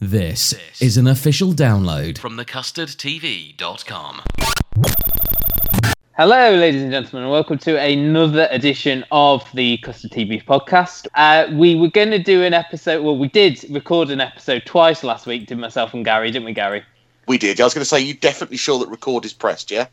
This is an official download from thecustardtv.com. Hello, ladies and gentlemen, and welcome to another edition of the Custard TV podcast. Uh, we were going to do an episode, well, we did record an episode twice last week, did myself and Gary, didn't we, Gary? We did. I was going to say, you definitely sure that record is pressed, yeah?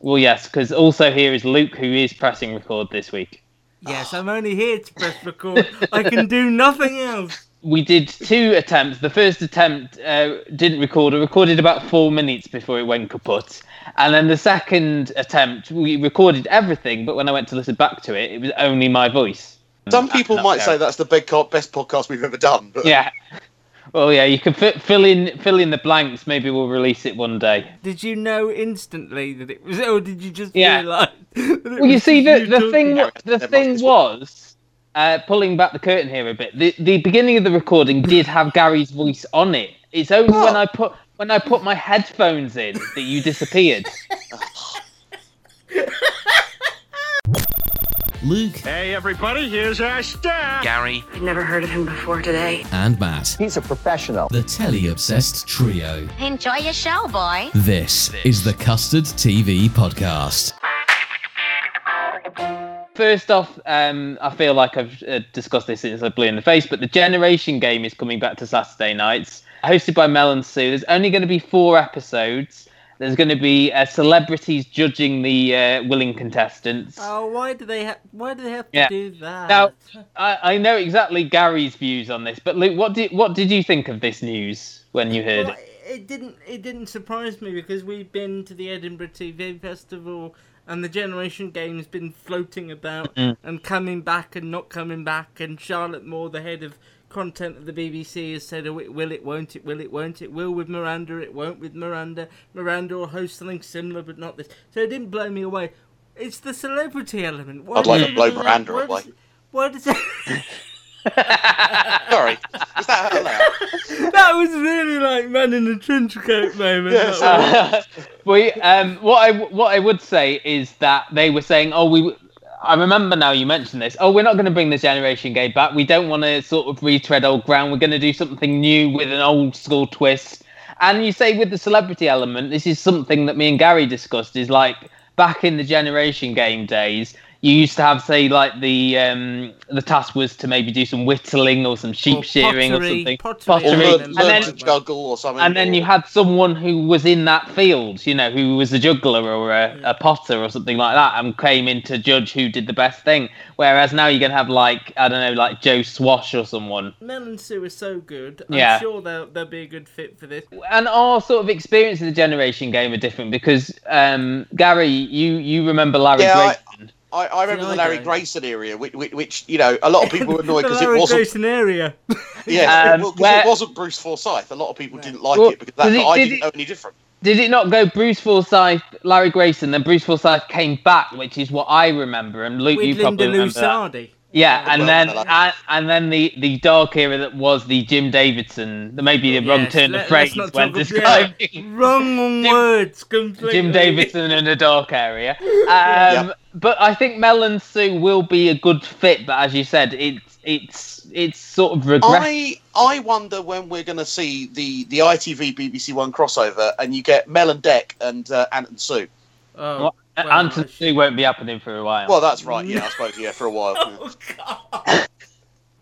Well, yes, because also here is Luke, who is pressing record this week. Yes, I'm only here to press record. I can do nothing else we did two attempts. The first attempt uh, didn't record. It recorded about four minutes before it went kaput. And then the second attempt, we recorded everything, but when I went to listen back to it, it was only my voice. Some people might say that's the best podcast we've ever done. But... Yeah. Well, yeah, you can f- fill in fill in the blanks. Maybe we'll release it one day. Did you know instantly that it was, or did you just yeah. realise? Well, you see, the the thing the thing was uh, pulling back the curtain here a bit, the the beginning of the recording did have Gary's voice on it. It's only oh. when I put when I put my headphones in that you disappeared. Luke. Hey, everybody, here's our star. Gary. I've never heard of him before today. And Matt. He's a professional. The telly obsessed trio. Enjoy your show, boy. This, this is the Custard TV podcast. First off, um, I feel like I've uh, discussed this since I blew in the face, but the Generation Game is coming back to Saturday nights, hosted by Mel and Sue. There's only going to be four episodes. There's going to be uh, celebrities judging the uh, willing contestants. Oh, why do they have? Why do they have to yeah. do that? Now, I, I know exactly Gary's views on this, but Luke, what did what did you think of this news when you heard well, it? It didn't it didn't surprise me because we've been to the Edinburgh TV Festival and the generation game's been floating about mm. and coming back and not coming back and charlotte moore the head of content of the bbc has said oh it will it won't it will it won't it will with miranda it won't with miranda. Miranda will host something similar but not this. So it didn't blow me away. It's the celebrity element. Why i'd like to blow miranda away. why does it Sorry, is that allowed? that was really like man in a trench coat moment. Yes. Uh, we, um, what I what I would say is that they were saying, oh, we. I remember now you mentioned this. Oh, we're not going to bring the generation game back. We don't want to sort of retread old ground. We're going to do something new with an old school twist. And you say with the celebrity element, this is something that me and Gary discussed. Is like back in the generation game days, you used to have say like the um the task was to maybe do some whittling or some sheep or shearing pottery, or something. pottery, pottery. Or learn, and then, to juggle or something and then you had someone who was in that field you know who was a juggler or a, a potter or something like that and came in to judge who did the best thing. Whereas now you're gonna have like i don't know like joe swash or someone. Mel and sue are so good. I'm Yeah. sure they'll, they'll be a good fit for this. And our sort of experience of the generation game are different because um gary you you remember larry Yeah, Grayson. I, I remember See, the Larry. Grayson area, which, which, which you know, a lot of people were annoyed because it Larry wasn't. Grayson area. Yeah, Um, well, 'cause where- it wasn't Bruce Forsyth. A lot of people didn't like Well, it because that, did it- I did didn't it- know any different. Did it not go Bruce Forsyth, Larry Grayson, then Bruce Forsyth came back, which is what I remember, and Luke, you With probably Linda remember that. Lusardi. Yeah, and then well, and, and then the, the dark era that was the Jim Davidson, the maybe the wrong turn let- of phrase when talk describing yeah, wrong Jim- words completely. Jim Davidson in a dark area. Um, But I think Mel and Sue will be a good fit. But as you said, it's it's it's sort of regret. I I wonder when we're going to see the the ITV BBC One crossover, and you get Mel and Dec and uh, Ant and Sue. Oh, Well, well, Anton I sh- Sue won't be happening for a while. Well, that's right. Yeah, I suppose yeah for a while. Oh, God.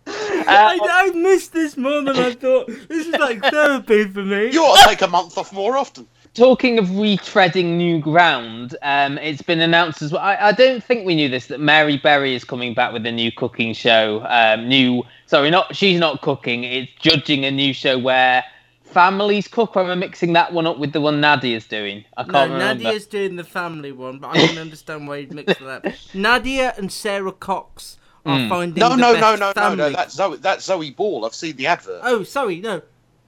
I, I missed this more than I thought. This is like therapy for me. You ought to take a month off more often. Talking of retreading new ground, um, it's been announced as well. I, I don't think we knew this that Mary Berry is coming back with a new cooking show. Um, new, sorry, not she's not cooking. It's judging a new show where families cook. Or am I mixing that one up with the one Nadia's doing? I can't remember. Nadia's doing the family one, but I can understand why you'd mix that. Nadia and Sara Cox are Hmm. finding No, the no, best no, no, no, family. no. That's Zoe. That's Zoe Ball. I've seen the advert. Oh, sorry, no.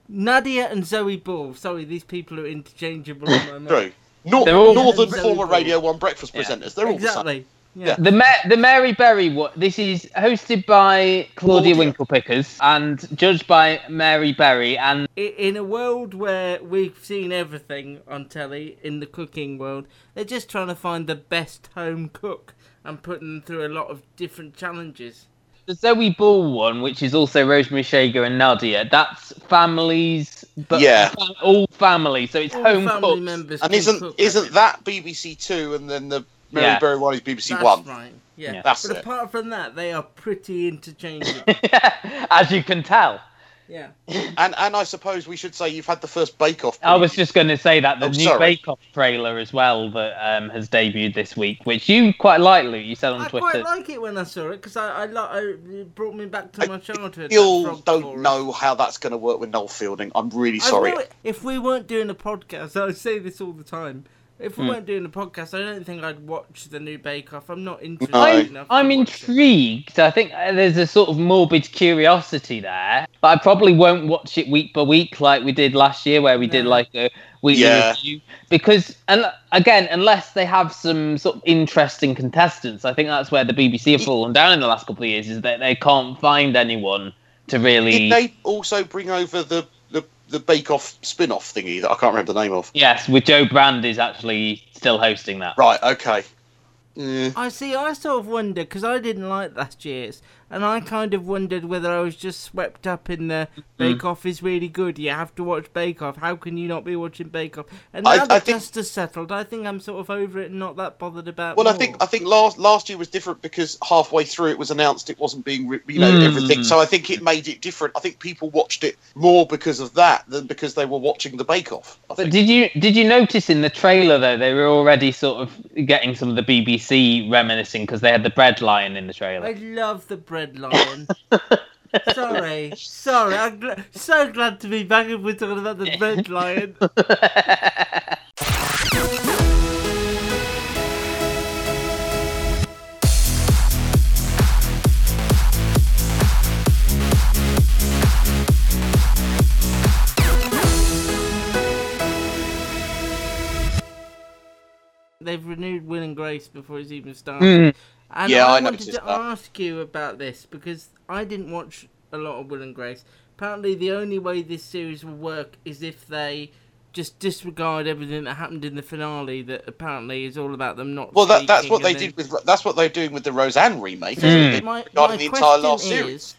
Nadia and Zoe Ball. Sorry, these people are interchangeable in. True. Nor- They're all- Northern former Ball. Radio One breakfast Yeah. presenters. They're all the same. Exactly. Yeah. The Ma- the Mary Berry one. This is hosted by Claudia Claudia. Winklepickers and judged by Mary Berry. And In a world where we've seen everything on telly, in the cooking world, they're just trying to find the best home cook and putting them through a lot of different challenges. the Zoe Ball one, which is also Rosemary Shrager and Nadia, that's families, but Yeah. all family. So it's All home family cooks. members And isn't cook, isn't that BBC Two and then the Mary Yeah. Berry one is BBC That's One? right. Yeah. Yeah. That's but it. apart from that, they are pretty interchangeable. As you can tell. yeah. And and I suppose we should say you've had the first Bake Off. I was just going to say that the Oh, new. Bake Off trailer as well that um, has debuted this week, which you quite like, Luke. You said on I Twitter. I quite like it when I saw it because I, I, li- I it brought me back to my childhood. that Still Frog don't Chorus. know how that's going to work with Noel Fielding. I'm really sorry. know if we weren't doing a podcast, I say this all the time. If we Hmm. weren't doing the podcast, I don't think I'd watch the new Bake Off. I'm not interested No. I'm, enough. to I'm watch it. intrigued. I think uh, there's a sort of morbid curiosity there, but I probably won't watch it week by week like we did last year, where we did like a weekly Yeah. review. Because, and again, unless they have some sort of interesting contestants, I think that's where the BBC have fallen down in the last couple of years, is that they can't find anyone to really. Did they also bring over the the, the Bake Off spin off thingy that I can't remember the name of? Yes, with Jo Brand is actually still hosting that. Right. Okay. Yeah. I see. I sort of wonder because I didn't like last year's, and I kind of wondered whether I was just swept up in the Mm. Bake Off is really good. You have to watch Bake Off. How can you not be watching Bake Off? And now I- that I think- dust has settled, I think I'm sort of over it and not that bothered about. Well, I think I think last last year was different because halfway through it was announced it wasn't being re- you know Mm. everything. So I think it made it different. I think people watched it more because of that than because they were watching the Bake Off. But did you did you notice in the trailer though they were already sort of getting some of the BBC reminiscing because they had the bread lion in the trailer. I love the bread lion. sorry, sorry. I'm gl- so glad to be back if we're talking about the Red lion. They've renewed Will and Grace before it's even started. Mm. And Yeah, I, I wanted to that. ask you about this because I didn't watch a lot of Will and Grace. Apparently, the only way this series will work is if they just disregard everything that happened in the finale. That apparently is all about them not. Well, that, that's what they then- did with that's what they're doing with the Roseanne remake. Mm. isn't it? My, my the entire last question series.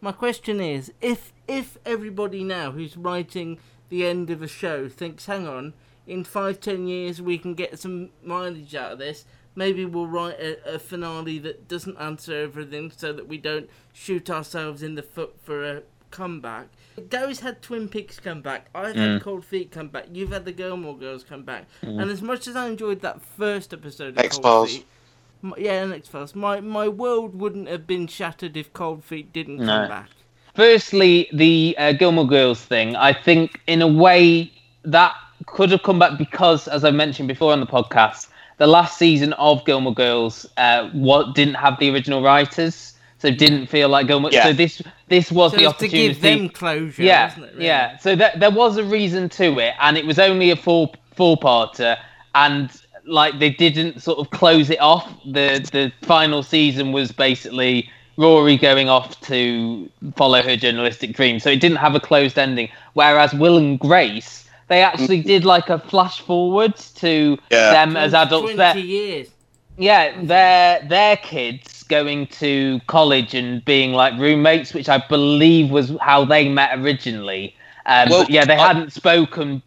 my question is, if if everybody now who's writing the end of a show thinks, hang on, in five ten years we can get some mileage out of this. Maybe we'll write a, a finale that doesn't answer everything, so that we don't shoot ourselves in the foot for a comeback. Gary's had Twin Peaks come back. I've had Cold Feet come back. You've had the Gilmore Girls come back. And as much as I enjoyed that first episode of Cold X-Files. Feet, my, yeah, and X Files. My my world wouldn't have been shattered if Cold Feet didn't come back. Firstly, the uh, Gilmore Girls thing. I think in a way that could have come back because, as I mentioned before on the podcast, the last season of Gilmore Girls uh, what didn't have the original writers, so didn't feel like Gilmore. Yeah. So this this was So the it's to opportunity. give them closure, yeah, wasn't it? really? yeah. So that there was a reason to it, and it was only a four four parter, and like they didn't sort of close it off. The the final season was basically Rory going off to follow her journalistic dream, so it didn't have a closed ending. Whereas Will and Grace, they actually did like a flash forward to Yeah. them as adults. Twenty They're- years. yeah, their their kids going to college and being like roommates, which I believe was how they met originally. Um, Well, but yeah, they I- hadn't spoken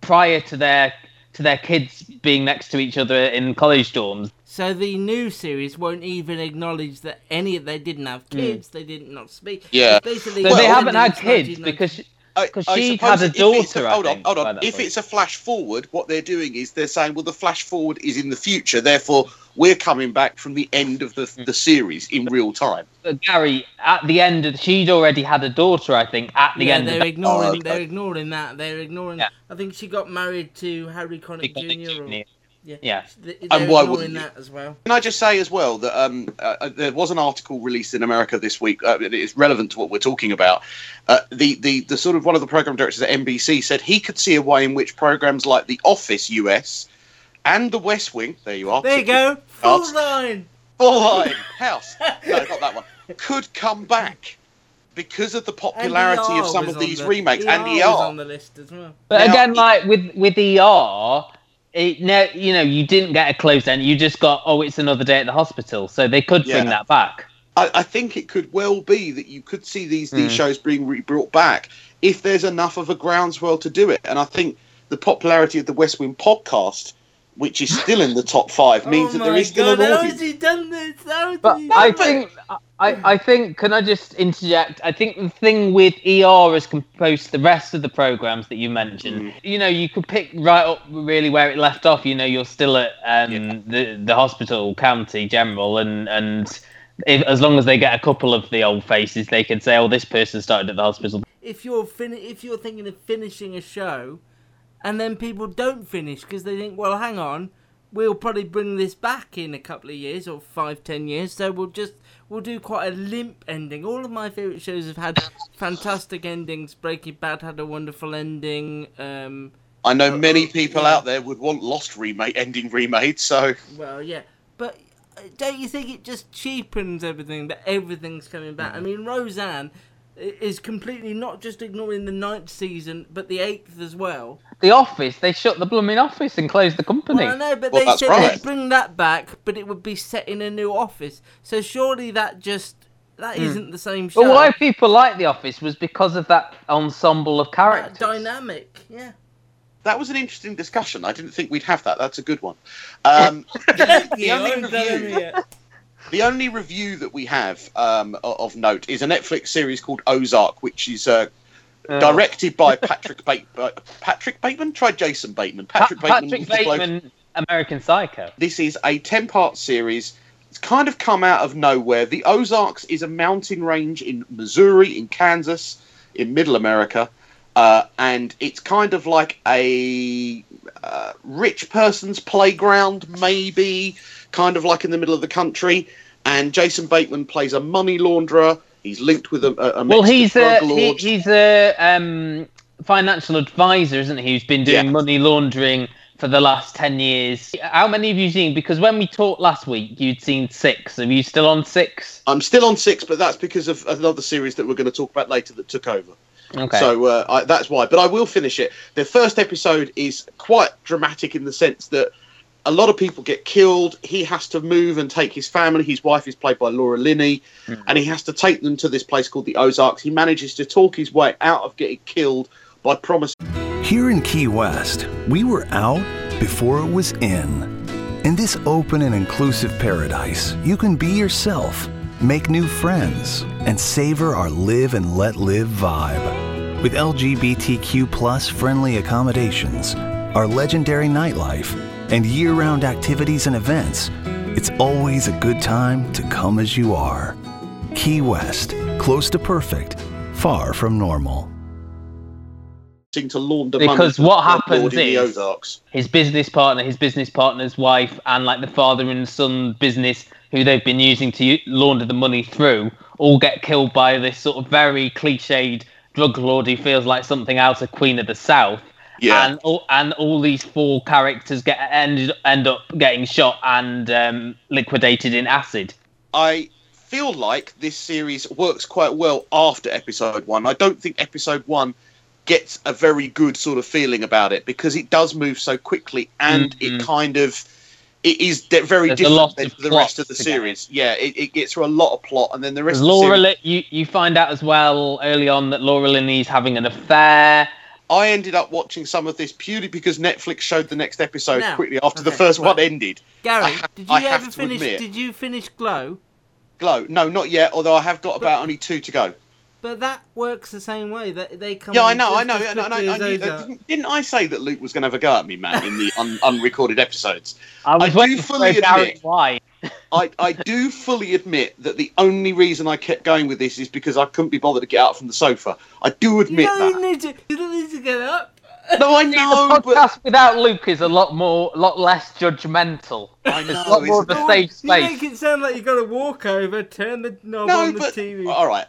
prior to their to their kids being next to each other in college dorms. So the new series won't even acknowledge that any of they didn't have kids, they did not not speak. Yeah. Basically So they Well, haven't had kids because I- because I she'd suppose had a if it's daughter. I hold on, hold on. If point. it's a flash forward, what they're doing is they're saying, well, the flash forward is in the future, therefore we're coming back from the end of the Mm. the series in real time. But Gary, at the end of she'd already had a daughter, I think. At the yeah, end they're of ignoring. Oh, okay. They're ignoring that. They're ignoring. Yeah. I think she got married to Harry Connick Connick Jr. Or, Jr.. yeah, Yeah. They- And why ignoring wouldn't you? that as well. Can I just say as well that um, uh, uh, there was an article released in America this week. Uh, it is relevant to what we're talking about. Uh, the, the the sort of one of the program directors at NBC said he could see a way in which programs like The Office US and The West Wing, there you are, There you go. Full Arts. line. Full Line House, no, not that one, could come back because of the popularity ER of some of these the- remakes ER and was ER. on the list as well. But Now- again, like with with ER, it no, you know, you didn't get a closed end. You just got, oh, it's another day at the hospital. So they could bring that back. I, I think it could well be that you could see these these Mm. shows being re- brought back if there's enough of a groundswell to do it. And I think the popularity of the West Wing podcast, which is still in the top five, means oh that there my is still God, an How has he done this? How has But he I done think, I, I think, can I just interject? I think the thing with ER as opposed to the rest of the programs that you mentioned, you know, you could pick right up really where it left off. You know, you're still at um, Yeah. the the hospital, county general, and and if, as long as they get a couple of the old faces, they can say, oh, this person started at the hospital. if you're fin- if you're thinking of finishing a show, and then people don't finish because they think, well, hang on, we'll probably bring this back in a couple of years or five, ten years, so we'll just we'll do quite a limp ending. All of my favourite shows have had fantastic endings. Breaking Bad had a wonderful ending. Um, I know Uh, many uh, people yeah. out there would want Lost remake ending remade. So well, yeah, but uh, don't you think it just cheapens everything that everything's coming back? I mean, Roseanne is completely not just ignoring the ninth season, but the eighth as well. The office, they shut the blooming office and closed the company. Well, I know, but Well, they that's said right. they'd bring that back, but it would be set in a new office. So surely that just that not the same show. But why people like The Office was because of that ensemble of That characters. dynamic, yeah. that was an interesting discussion. I didn't think we'd have that. That's a good one. Um, the, the Yeah, only I'm telling review, you. the only review that we have um, of note is a Netflix series called Ozark, which is uh, Uh, directed by Patrick Bate- uh, Patrick Bateman. Try Jason Bateman. Pa- Patrick Bateman. Patrick was the bloke- Bateman, American Psycho. This is a ten-part series. It's kind of come out of nowhere. The Ozarks is a mountain range in Missouri, in Kansas, in Middle America, uh, and it's kind of like a uh, rich person's playground, maybe, kind of like in the middle of the country. And Jason Bateman plays a money launderer. He's linked with a, a, a Well, he's a he, he's a um, financial advisor, isn't he? Who's been doing Yeah. money laundering for the last ten years. How many have you seen? Because when we talked last week, you'd seen six. Are you still on six? I'm still on six, but that's because of another series that we're going to talk about later that took over. Okay. So uh, I, that's why. But I will finish it. The first episode is quite dramatic in the sense that a lot of people get killed. He has to move and take his family. His wife is played by Laura Linney, hmm. and he has to take them to this place called the Ozarks. He manages to talk his way out of getting killed by promising. Here in Key West, we were out before it was in. In this open and inclusive paradise, you can be yourself, make new friends, and savor our live and let live vibe. With LGBTQ plus friendly accommodations, our legendary nightlife, and year round activities and events, it's always a good time to come as you are. Key West, close to perfect, far from normal. To launder Because for what happens lord the is- his business partner, his business partner's wife, and like the father and son business who they've been using to launder the money through, all get killed by this sort of very cliched drug lord who feels like something out of Queen of the South. Yeah. And all, and all these four characters get ended end up getting shot and um, liquidated in acid. I feel like this series works quite well after episode one. I don't think episode one gets a very good sort of feeling about it because it does move so quickly and it kind of it is de- very Mm-hmm. There's different than the rest of the series. Yeah, it, it gets through a lot of plot and then the rest Because of the Laura, series. You you find out as well early on that Laura Linney's having an affair, I ended up watching some of this purely because Netflix showed the next episode Now, quickly after the okay, first one ended. I Gary, ha- did you I ever finish? admit- Did you finish Glow? Glow? No, not yet. Although I have got about only two to go. But that works the same way. That they come. Yeah, I know, I know. as and I, quickly I, knew- uh, didn't, didn't I say that Luke was going to have a go at me, man, in the un, unrecorded episodes? I was do waiting fully for Gary admit- why. I, I do fully admit that the only reason I kept going with this is because I couldn't be bothered to get out from the sofa. I do You admit don't that. need to. You don't need to get up. No, I know. the know, podcast but without Luke is a lot more, a lot less judgmental. I It's a know. lot more of it's- a safe You make it sound like you've got to walk over, turn the knob no, on the but TV. all right.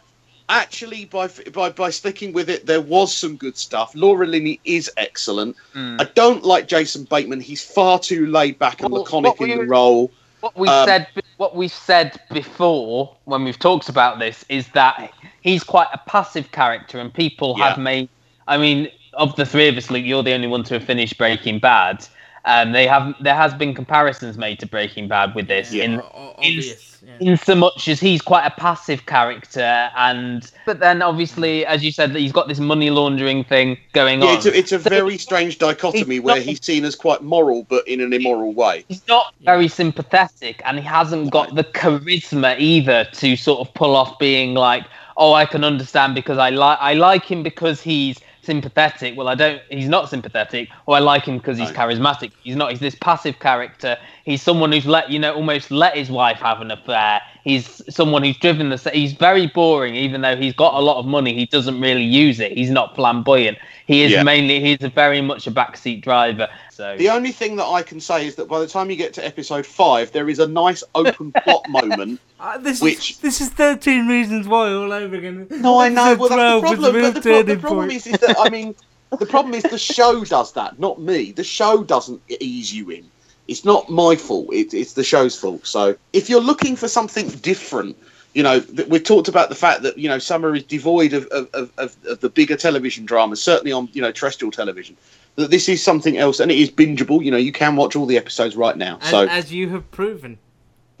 Actually, by by by sticking with it, there was some good stuff. Laura Linney is excellent. Mm. I don't like Jason Bateman. He's far too laid back and Well, laconic in we- the role. What we Um, said, what we said before when we've talked about this is that he's quite a passive character, and people have made. I mean, of the three of us, Luke, you're the only one to have finished Breaking Bad. Um, they have there has been comparisons made to Breaking Bad with this Yeah. in O- obvious. Yeah. in so much as he's quite a passive character and but then obviously as you said that he's got this money laundering thing going Yeah, on it's a, it's a So very strange dichotomy he's where not- he's seen as quite moral, but in an immoral way. he's not very sympathetic and he hasn't got the charisma either to sort of pull off being like oh i can understand because i like i like him because he's sympathetic well i don't he's not sympathetic or i like him because he's oh, No. charismatic. He's not he's this passive character. He's someone who's let you know almost let his wife have an affair he's someone who's driven the he's very boring even though he's got a lot of money he doesn't really use it he's not flamboyant he is Yeah. mainly he's a very much a backseat driver so The only thing that I can say is that by the time you get to episode five, there is a nice open plot moment. Uh, this Which- is this is thirteen reasons why all over again. No, I know. Well, 12 that's the was problem. real But the, pro- the problem is, is that I mean, the problem is the show does that, not me. The show doesn't ease you in. It's not my fault. It, it's the show's fault. So if you're looking for something different, you know, we've talked about the fact that you know summer is devoid of of, of, of, of the bigger television dramas, certainly on you know terrestrial television. That this is something else, and it is bingeable. You know, you can watch all the episodes right now. As, so as you have proven.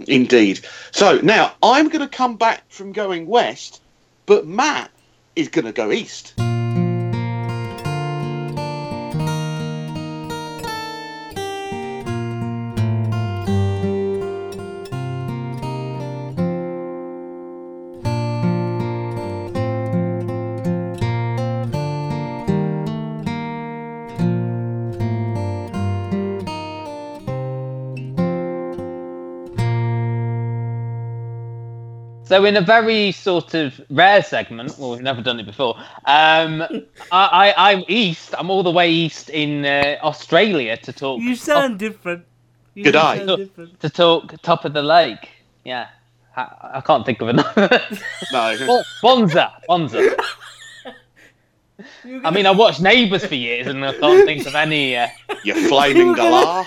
Indeed. So now I'm going to come back from going west, but Matt is going to go east. So, in a very sort of rare segment, well, we've never done it before. Um, I, I, I'm east. I'm all the way east in uh, Australia to talk. You sound different. You Good eye. sound different. to talk top of the lake. Yeah, I, I can't think of another. No. Bonza, Bonza. I mean, I watched Neighbours for years, and I can't think of any. Uh, you flaming galah.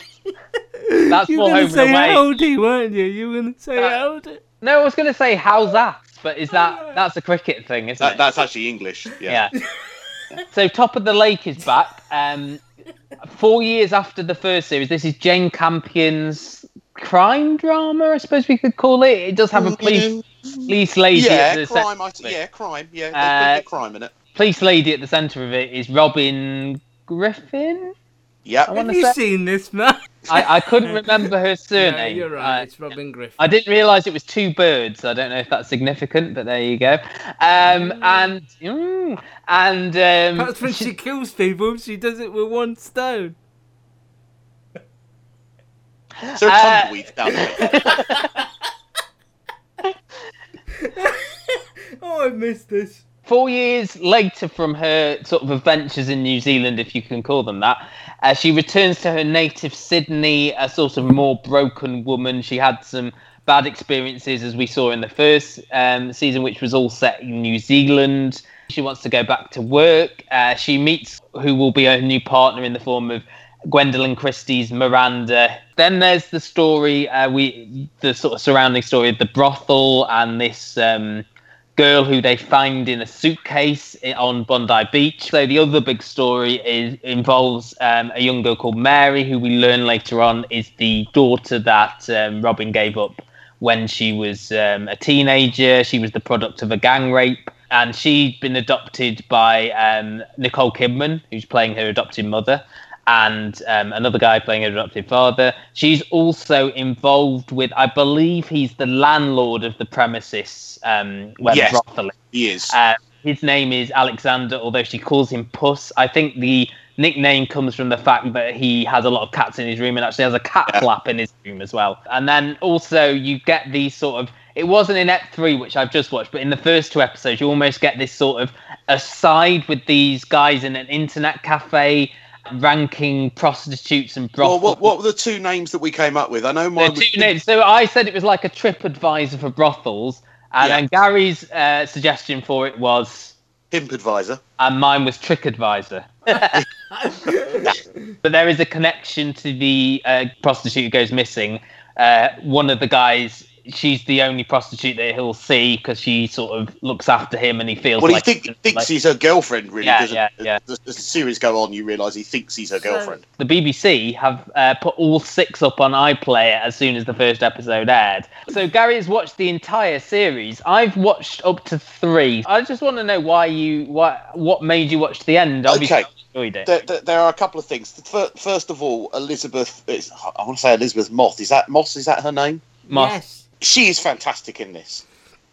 that's you more were gonna say and away. howdy, weren't you? You were gonna say Uh, howdy. No, I was going to say how's that, but is that that's a cricket thing, isn't That, it? that's actually English. Yeah. yeah. so Top of the Lake is back. Um, four years after the first series, this is Jane Campion's crime drama, I suppose we could call it. It does have a police police lady at Yeah, the crime. I, centre. yeah, crime. Yeah, there's Uh, of crime in it. Police lady at the centre of it is Robin Griffin. Yep. I Have you say seen this, man? I, I couldn't remember her surname. Yeah, you're right. Uh, it's Robin Griffin. I didn't realise it was two birds. I don't know if that's significant, but there you go. Um, and mm, and um, That's when she kills people. She does it with one stone. So uh, tumbleweed down there. Oh, I missed this. Four years later from her sort of adventures in New Zealand, if you can call them that, uh, she returns to her native Sydney, a sort of more broken woman. She had some bad experiences, as we saw in the first um, season, which was all set in New Zealand. She wants to go back to work. Uh, she meets who will be her new partner in the form of Gwendoline Christie's Miranda. Then there's the story, uh, we the sort of surrounding story of the brothel and this. Um, girl who they find in a suitcase on Bondi Beach. So the other big story is involves um, a young girl called Mary, who we learn later on is the daughter that um, Robin gave up when she was um, a teenager. She was the product of a gang rape. and she'd been adopted by um, Nicole Kidman, who's playing her adopted mother, and um, another guy playing her adopted father. She's also involved with, I believe, he's the landlord of the premises um, where Yes. the brothel is. He is. Uh, his name is Alexander, although she calls him Puss. I think the nickname comes from the fact that he has a lot of cats in his room and actually has a cat Yeah. flap in his room as well. And then also you get these sort of it wasn't in Ep three, which I've just watched, but in the first two episodes, you almost get this sort of aside with these guys in an internet cafe ranking prostitutes and well, brothels. what, what were the two names that we came up with? I know The mine was two names. So I said it was like a trip advisor for brothels, and Yeah. then Gary's uh, suggestion for it was Pimp Advisor. and mine was Trick Advisor. but there is a connection to the uh, prostitute who goes missing. Uh, one of the guys, she's the only prostitute that he'll see because she sort of looks after him and he feels Well, like he think, thinks like- he's her girlfriend, really. Yeah, yeah, yeah. As, as the series go on, you realise he thinks he's her So- girlfriend. the BBC have uh, put all six up on iPlayer as soon as the first episode aired. So Gary has watched the entire series. I've watched up to three. I just want to know why you what what made you watch the end. Obviously, Okay. I it. There, there, there are a couple of things. First of all, Elizabeth. Is, I want to say Elizabeth Moth. Is that Moss? Is that her name? Moss. Yes. She is fantastic in this.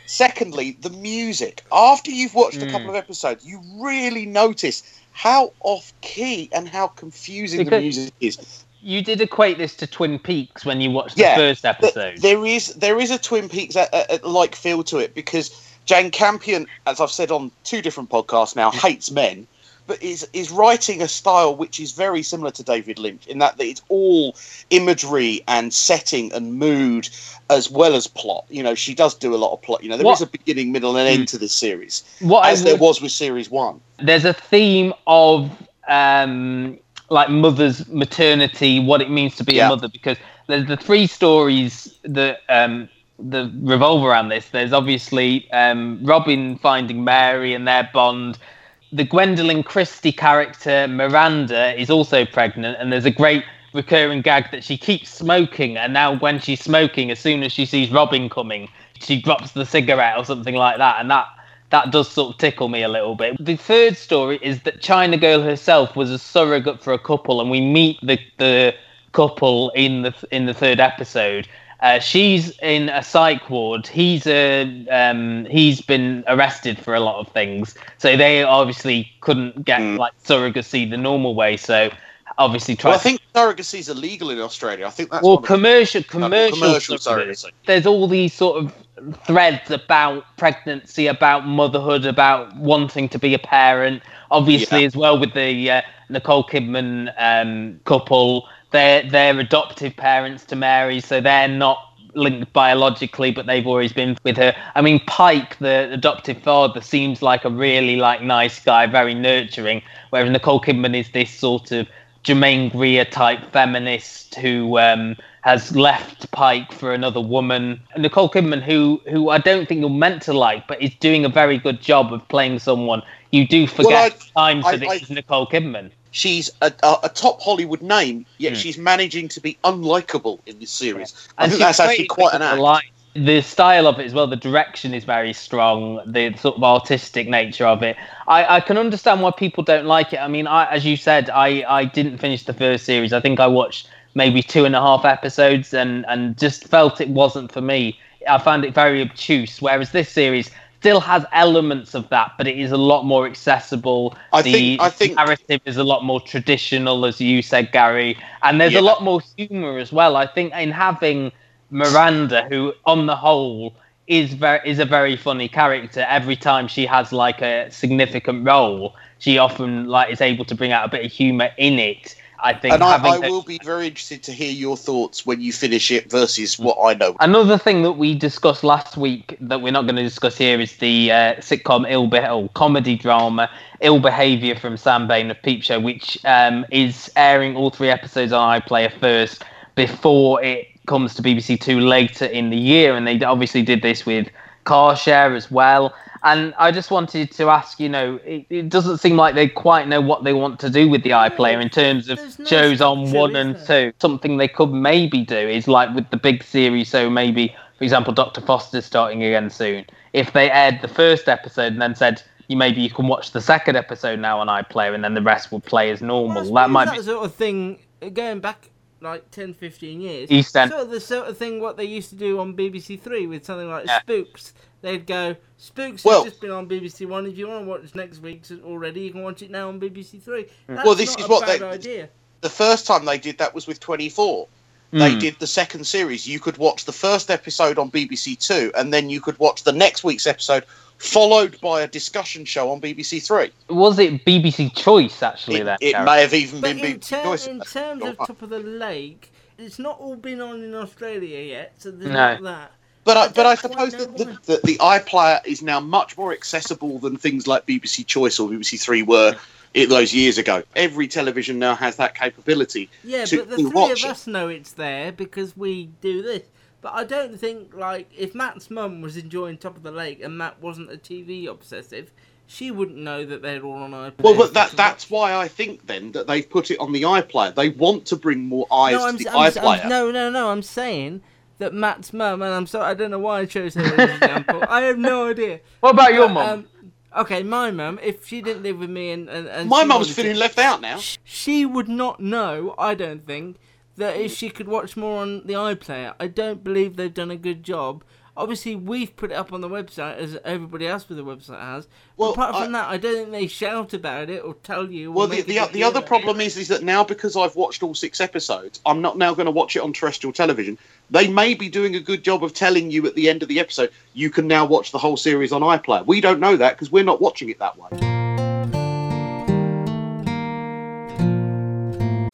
Secondly, the music. After you've watched a Mm. couple of episodes, you really notice how off key and how confusing the music is. You did equate this to Twin Peaks when you watched Yeah, the first Th- episode. There is there is a Twin Peaks uh, uh, uh, like feel to it because Jane Campion, as I've said on two different podcasts now, hates men, is is writing a style which is very similar to David Lynch in that, it's all imagery and setting and mood as well as plot. You know, she does do a lot of plot. You know, there is What- a beginning, middle, and end to this series, what as there was with series one. there's a theme of um, like mother's maternity, what it means to be Yeah. a mother, because there's the three stories that um, that revolve around this. There's obviously um, Robin finding Mary and their bond. The Gwendoline Christie character Miranda is also pregnant, and there's a great recurring gag that she keeps smoking, and now when she's smoking, as soon as she sees Robin coming, she drops the cigarette or something like that, and that that does sort of tickle me a little bit. The third story is that China Girl herself was a surrogate for a couple, and we meet the the couple in the in the third episode. Uh, she's in a psych ward. He's a um, he's been arrested for a lot of things, so they obviously couldn't get Mm. like surrogacy the normal way. So obviously try. Well, I think surrogacy is illegal in Australia. I think that's well, of the- commercial uh, commercial, commercial surrogacy surrogacy. there's all these sort of threads about pregnancy, about motherhood, about wanting to be a parent. Obviously, Yeah. as well with the uh, Nicole Kidman um, couple, they're they're adoptive parents to Mary, so they're not linked biologically, but they've always been with her. I mean, Pike, the adoptive father, seems like a really like nice guy, very nurturing, whereas Nicole Kidman is this sort of Germaine Greer type feminist who um, has left Pike for another woman. Nicole Kidman, who who I don't think you're meant to like, but is doing a very good job of playing someone you do forget at times I- that I- it's Nicole Kidman. She's a, a, a top Hollywood name, yet Hmm. she's managing to be unlikable in this series. I And think that's actually quite an act. of the line. The style of it as well, the direction is very strong, the sort of artistic nature of it. I, I can understand why people don't like it. I mean, I, as you said, I, I didn't finish the first series. I think I watched maybe two and a half episodes and, and just felt it wasn't for me. I found it very obtuse, whereas this series still has elements of that, but it is a lot more accessible. I the think- I think- narrative is a lot more traditional, as you said, Gary, and there's Yeah. a lot more humor as well. I think in having Miranda, who on the whole is very is a very funny character. Every time she has like a significant role, she often like is able to bring out a bit of humor in it. I think And I, I will be very interested to hear your thoughts when you finish it versus what I know. Another thing that we discussed last week that we're not going to discuss here is the uh, sitcom Ill Be- or comedy drama Ill Behavior from Sam Bain of Peep Show, which um, is airing all three episodes on iPlayer first before it comes to BBC Two later in the year, and they obviously did this with Car Share as well. And I just wanted to ask, you know, it, it doesn't seem like they quite know what they want to do with the iPlayer in terms of no shows on one and two. Something they could maybe do is like with the big series. So maybe, for example, Doctor Foster's starting again soon. if they aired the first episode and then said you maybe you can watch the second episode now on iPlayer and then the rest will play as normal. Well, that might that be sort of thing going back like 10, 15 years. East End. Sort of the sort of thing what they used to do on BBC Three with something like Yeah. Spooks. They'd go, Spooks Well- has just been on BBC One. If you want to watch next week's already, you can watch it now on BBC Three. That's Mm. Well, this not is a what they- idea. The first time they did that was with 24. They Hmm. did the second series. You could watch the first episode on BBC Two, and then you could watch the next week's episode, followed by a discussion show on BBC Three. was it BBC Choice actually It, then? it Gareth? may have even But been in, BBC ter- Choice. in terms of Top of the Lake, it's not all been on in Australia yet, so there's No. not that. But I, I but I suppose that the, the, the iPlayer is now much more accessible than things like BBC Choice or BBC Three were it, those years ago. Every television now has that capability. Yeah, to but the three watch of it. us know it's there because we do this. But I don't think like if Matt's mum was enjoying Top of the Lake and Matt wasn't a TV obsessive, she wouldn't know that they're all on iPlayer. Well, but to that watch. that's why I think then that they've put it on the iPlayer. They want to bring more eyes no, to I'm, the I'm, iPlayer. I'm, no, no, no. I'm saying that Matt's mum, and I'm sorry, I don't know why I chose her as an example. I have no idea. What about your mum? um, okay, my mum, if she didn't live with me and, and, and My she mum's feeling left out now. she would not know, I don't think, that if she could watch more on the iPlayer. I don't believe they've done a good job. Obviously, we've put it up on the website as everybody else with the website has. Well, apart from I- that, I don't think they shout about it or tell you. or Well, the, the, the other problem is is that now because I've watched all six episodes, I'm not now going to watch it on terrestrial television. They may be doing a good job of telling you at the end of the episode you can now watch the whole series on iPlayer. We don't know that because we're not watching it that way.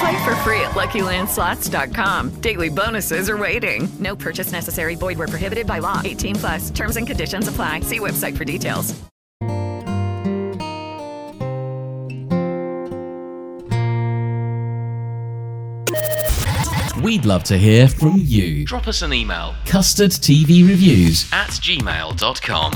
Play for free at LuckyLandSlots.com. Daily bonuses are waiting. No purchase necessary. Void where prohibited by law. 18 plus. Terms and conditions apply. See website for details. We'd love to hear from you. Drop us an email Custard TV Reviews. at gmail.com.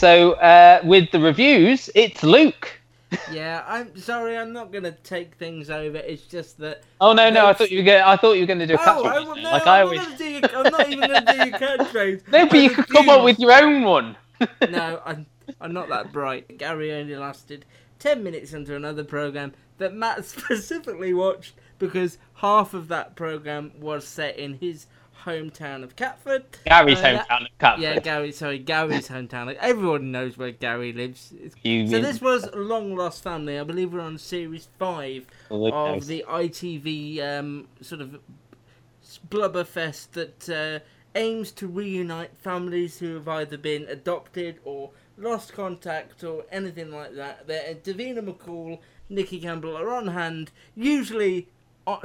So uh, with the reviews, it's Luke. Yeah, I'm sorry, I'm not going to take things over. It's just that. Oh no, no! I thought you were going. I thought you were going to do a Oh, I, catchphrase. will- thing, no, like I'm, I not always. gonna do your, I'm not even going to do your catchphrase. No, but I you could come up with your own one. no, I'm, I'm not that bright. Gary only lasted 10 minutes into another program that Matt specifically watched because half of that program was set in his hometown of Catford. Gary's Uh, that- hometown of Catford. Yeah, Gary, sorry, Gary's hometown. Like, everyone knows where Gary lives. You so this was Long Lost Family. I believe we're on series 5 Oh, of the ITV um, sort of blubberfest that uh, aims to reunite families who have either been adopted or lost contact or anything like that. They're, Davina McCall, Nicky Campbell are on hand, usually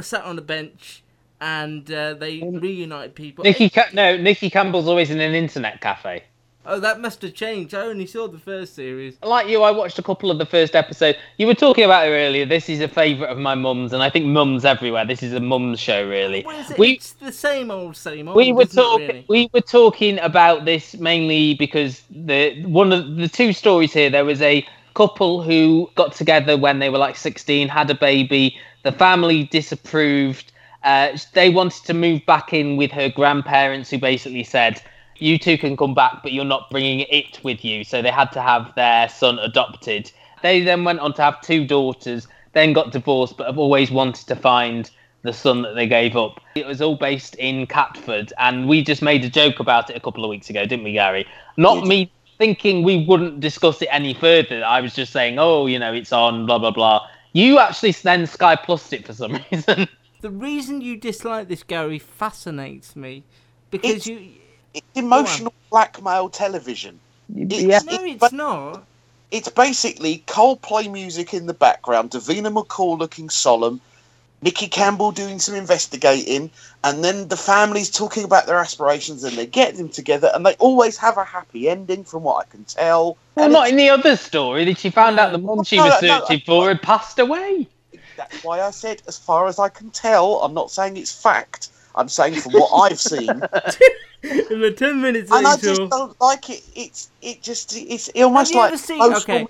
sat on a bench, and uh, they reunite people. Nicky, Ca- no, Nicky Campbell's always in an internet cafe. Oh, that must have changed. I only saw the first series. Like you, I watched a couple of the first episodes. You were talking about it earlier. This is a favourite of my mum's, and I think mums everywhere. This is a mum's show, really. What is it? We it's the same old, same old. we were talking. really? We were talking about this mainly because the one of the two stories here. There was a couple who got together when they were like 16, had a baby. The family disapproved. Uh, they wanted to move back in with her grandparents, who basically said, "You two can come back, but you're not bringing it with you." So they had to have their son adopted. They then went on to have two daughters, then got divorced, but have always wanted to find the son that they gave up. It was all based in Catford, and we just made a joke about it a couple of weeks ago, didn't we, Gary? Not me, thinking we wouldn't discuss it any further. I was just saying, oh, you know, it's on, blah blah blah. You actually then Sky Plus it for some reason. The reason you dislike this, Gary, fascinates me because It's- you. It's emotional blackmail television. Yeah. No, it's not. It's basically Coldplay music in the background, Davina McCall looking solemn, Nicky Campbell doing some investigating, and then the families talking about their aspirations and they get them together and they always have a happy ending from what I can tell. Well, And not in the other story that she found out the mum she No, was no, no, searching for had passed away. That's why I said, as far as I can tell, I'm not saying it's fact. I'm saying from what I've seen, In the ten minutes and I just don't like it. It's it just it's almost have you like ever seen? Okay.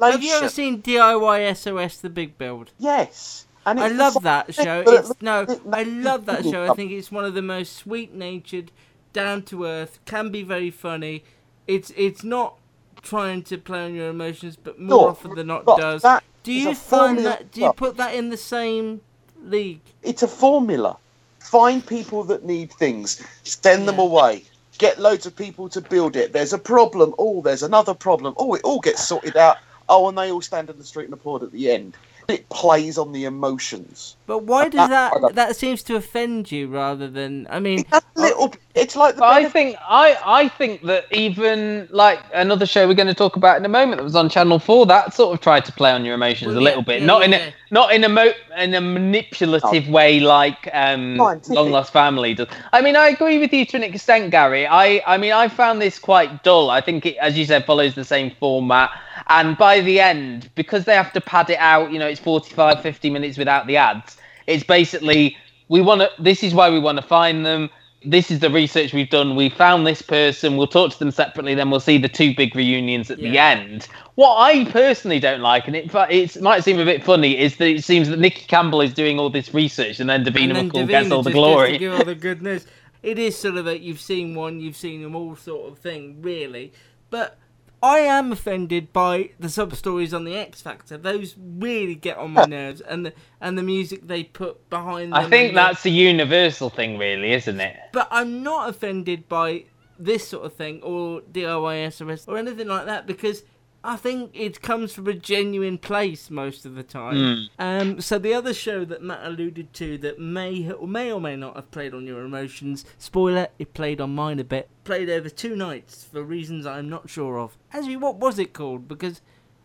Have you ever seen DIY SOS: The Big Build? Yes. And I love that show. It's, no, I love that show. I think it's one of the most sweet-natured, down-to-earth, can be very funny. It's it's not trying to play on your emotions, but more No, often than not does. that Do you find that? Do you put that in the same league? It's a formula. Find people that need things, send them away. Get loads of people to build it. There's a problem. Oh, there's another problem. Oh, it all gets sorted out. Oh, and they all stand in the street and applaud at the end. It plays on the emotions. But why does that- that that seems to offend you rather than? I mean, A little. Uh, It's like the. But I think I I think that even like another show we're going to talk about in a moment that was on Channel Four that sort of tried to play on your emotions Well, a yeah, little bit, yeah, not yeah, in yeah. a not in a mo- in a manipulative way like um, Scientific. Long Lost Family does. I mean, I agree with you to an extent, Gary. I I mean, I found this quite dull. I think it, as you said, follows the same format. And by the end, because they have to pad it out, you know, it's 45, 50 minutes without the ads. It's basically we want to. This is why we want to find them. This is the research we've done. We found this person. We'll talk to them separately. Then we'll see the two big reunions at the end. What I personally don't like, and it it might seem a bit funny, is that it seems that Nicky Campbell is doing all this research, and then Davina and then McCall gets all the glory. Gets all the good news. It is sort of that you've seen one, you've seen them all, sort of thing, really. But I am offended by the sub stories on the X Factor. Those really get on my nerves, and the and the music they put behind. Them I think the- that's a universal thing, really, isn't it? But I'm not offended by this sort of thing or DIY SOS or anything like that because I think it comes from a genuine place most of the time. Um, so the other show that Matt alluded to that may or may or may not have played on your emotions, spoiler, it played on mine a bit. Played over two nights for reasons I'm not sure of. Actually, what was it called? Because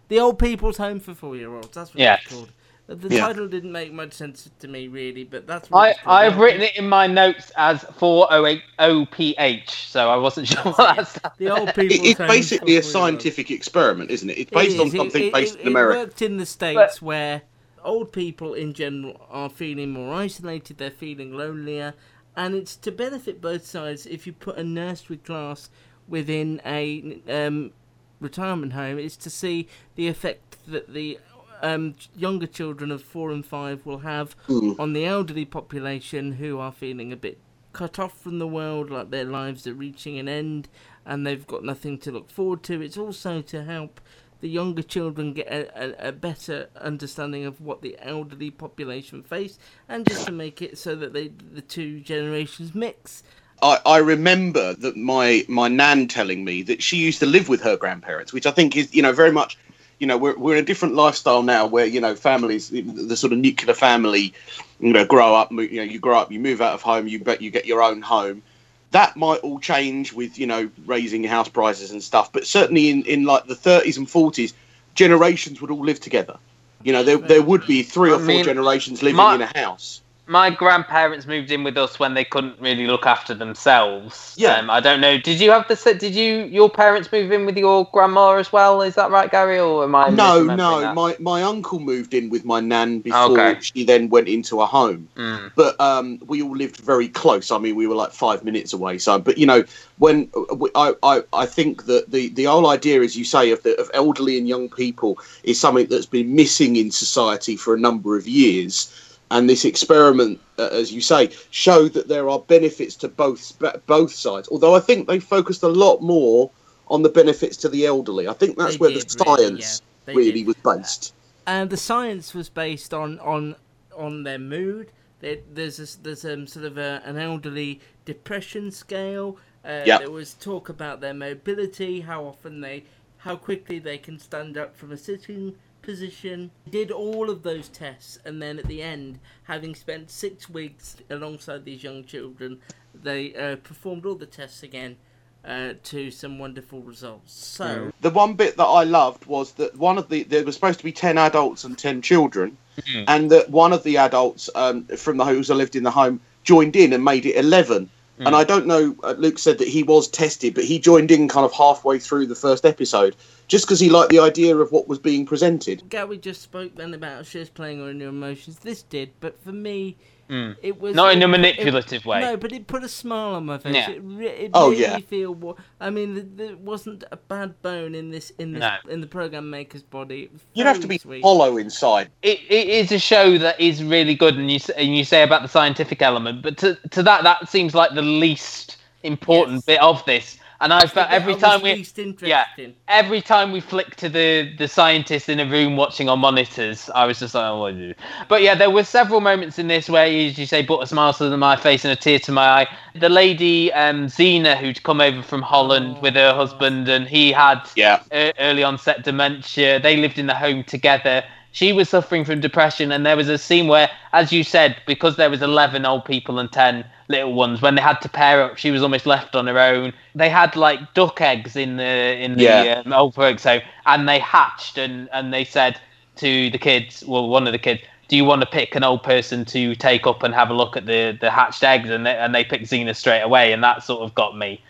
the Old People's Home for Four Year Olds. That's what it's called. The Yeah. title didn't make much sense to me really, but that's what I I've The written it in my notes as 408OPH, so I wasn't sure what that's. The Old It- it's basically a for Four-Year-Olds. scientific experiment, isn't it? It's It based on is. It- something it, based it, in America. It worked in the States where old people in general are feeling more isolated, they're feeling lonelier, and it's to benefit both sides if you put a nursery class within a um, retirement home, it's to see the effect that the um, younger children of four and five will have Mm. on the elderly population who are feeling a bit cut off from the world, like their lives are reaching an end and they've got nothing to look forward to. It's also to help the younger children get a, a, a better understanding of what the elderly population face and just to make it so that they the two generations mix. I, I remember that my my nan telling me that she used to live with her grandparents, which I think is you know very much, you know we're we're in a different lifestyle now where you know families the sort of nuclear family, you know grow up you know you grow up you move out of home you bet you get your own home. That might all change with you know raising house prices and stuff, but certainly in in like the 30s and 40s, generations would all live together. You know there there would be three or I four mean, generations living my- in a house. My grandparents moved in with us when they couldn't really look after themselves. Yeah. Um, I don't know. Did you have the Did you your parents move in with your grandma as well? Is that right, Gary? Or am I? No, no. that? My my uncle moved in with my nan before Okay. she then went into a home. Mm. But um, we all lived very close. I mean, we were like five minutes away. So, but you know, when uh, I I, I think that the the whole idea, as you say, of the of elderly and young people is something that's been missing in society for a number of years. And this experiment, uh, as you say, showed that there are benefits to both both sides. Although I think they focused a lot more on the benefits to the elderly. I think that's They where did, the really, science yeah. Really was based. and the science was based on on on their mood. There, there's a, there's um, sort of a, an elderly depression scale, Uh, Yep. There was talk about their mobility, how often they, how quickly they can stand up from a sitting position. Did all of those tests, and then at the end, having spent six weeks alongside these young children, they uh, performed all the tests again uh, to some wonderful results. So. The one bit that I loved was that one of the there was supposed to be ten adults and ten children, Mm. and that one of the adults um, from the who lived in the home joined in and made it eleven. Mm. And I don't know. Uh, Luke said that he was tested, but he joined in kind of halfway through the first episode, just because he liked the idea of what was being presented. Gary just spoke then about shares playing on your emotions. This did, but for me, Mm. it was Not in a manipulative it- way. No, but it put a smile on my face. Yeah. It, re- it Oh, made yeah. me feel. wa- I mean, there wasn't a bad bone in this in this No. in the program maker's body. You'd have to be sweet. hollow inside. it, it is a show that is really good, and you and you say about the scientific element, but to to that that seems like the least important bit of this. And I felt every time we least yeah every time we flick to the the scientist in a room watching on monitors, I was just like, oh, what do you do? But yeah, there were several moments in this where, as you say, brought a smile to my face and a tear to my eye. The lady um, Zena, who'd come over from Holland with her husband, and he had Yeah. early onset dementia. They lived in the home together. She was suffering from depression, and there was a scene where, as you said, because there was eleven old people and ten little ones, when they had to pair up, she was almost left on her own. They had like duck eggs in the in the Yeah. um, old folks home, and they hatched, and and they said to the kids, well, one of the kids. Do you want to pick an old person to take up and have a look at the, the hatched eggs? And they, and they picked Zena straight away, and that sort of got me.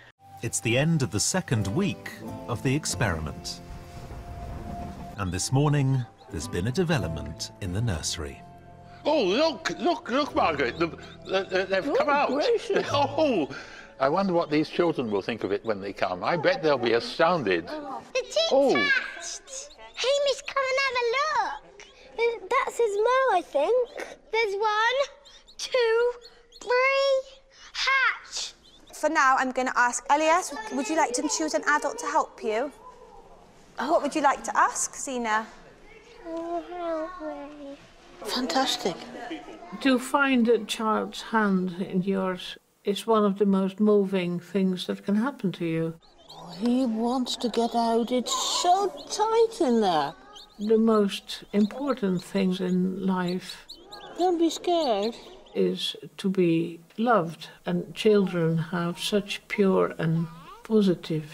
It's the end of the second week of the experiment. And this morning, there's been a development in the nursery. Oh, look, look, look, Margaret. The, the, the- they've come out. Oh, I wonder what these children will think of it when they come. I bet they'll be astounded. Oh, Hamish, come and have a look. Uh, That's his mo, I think. There's one, two, three. Hatch. For now, I'm going to ask Elias, would you like to choose an adult to help you? What would you like to ask, Zena? Oh, help me. Fantastic. To find a child's hand in yours is one of the most moving things that can happen to you. He wants to get out. It's so tight in there. The most important things in life Don't be scared. is to be loved, and children have such pure and positive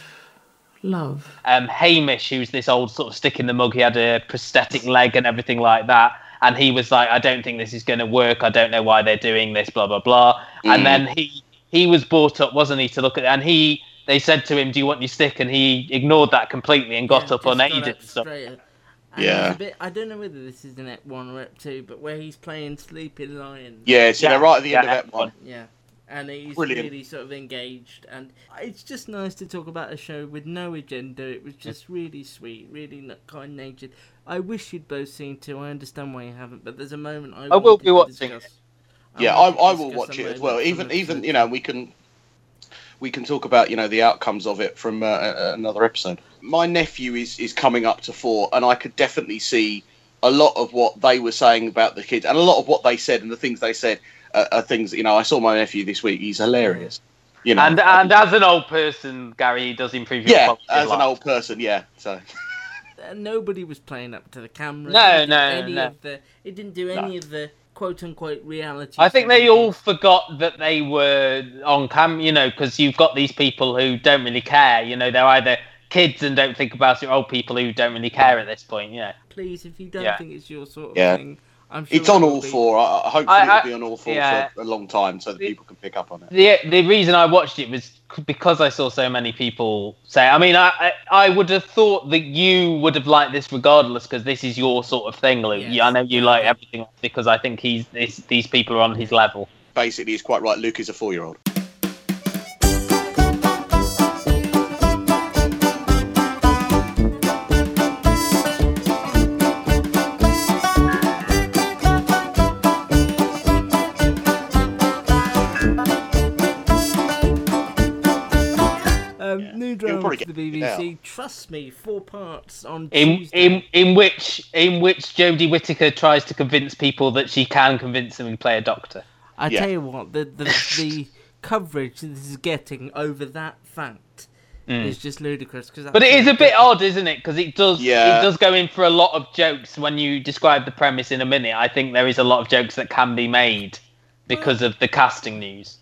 love. um, Hamish, who's this old sort of stick in the mug. He had a prosthetic leg and everything like that. And he was like, I don't think this is going to work. I don't know why they're doing this, blah, blah, blah. And Mm. then he he was brought up, wasn't he, to look at And he they said to him, Do you want your stick? And he ignored that completely and got up Just got unaided. up So, up. And Yeah. a bit, I don't know whether this is in Ep 1 or Ep 2, but where he's playing Sleepy Lion. Yeah, so they're right at the end of that one. Yeah. And he's Brilliant. really sort of engaged, and it's just nice to talk about a show with no agenda. It was just really sweet, really kind natured. I wish you'd both seen too. I understand why you haven't, but there's a moment I, I will wanted be watching discuss. Yeah, I, I will watch it as well. Even even you know we can we can talk about you know the outcomes of it from uh, uh, another episode. My nephew is is coming up to four, and I could definitely see a lot of what they were saying about the kids, and a lot of what they said and the things they said uh, are things. You know, I saw my nephew this week. He's hilarious. You know, and and as an old person, Gary, he does improve your yeah, as an old person, yeah. So nobody was playing up to the camera. No, It didn't do no, any no. Of the, it didn't do any of the quote unquote reality. I think they all forgot that they were on cam, you know, because you've got these people who don't really care. You know, they're either kids and don't think about it, or old people who don't really care at this point. Yeah. Please, if you don't Yeah. think it's your sort of yeah, thing, I'm sure it's on all be. four. I, I hopefully I- I- it'll be on all four yeah. for a long time, so that people can pick up on it. The the reason I watched it was because I saw so many people say. I mean, I I, I would have thought that you would have liked this regardless because this is your sort of thing, Luke. Yeah, I know you like everything because I think he's this, these people are on his level. Basically, he's quite right. Luke is a four-year-old. New You'll probably for the BBC. Trust me, four parts on In Tuesday. in in which in which Jodie Whittaker tries to convince people that she can convince them and play a doctor. I Yeah. tell you what, the the the, coverage this is getting over that fact Mm. is just ludicrous. Cause But it is a bit odd, isn't it? Because it does Yeah. it does go in for a lot of jokes when you describe the premise in a minute. I think there is a lot of jokes that can be made because of the casting news.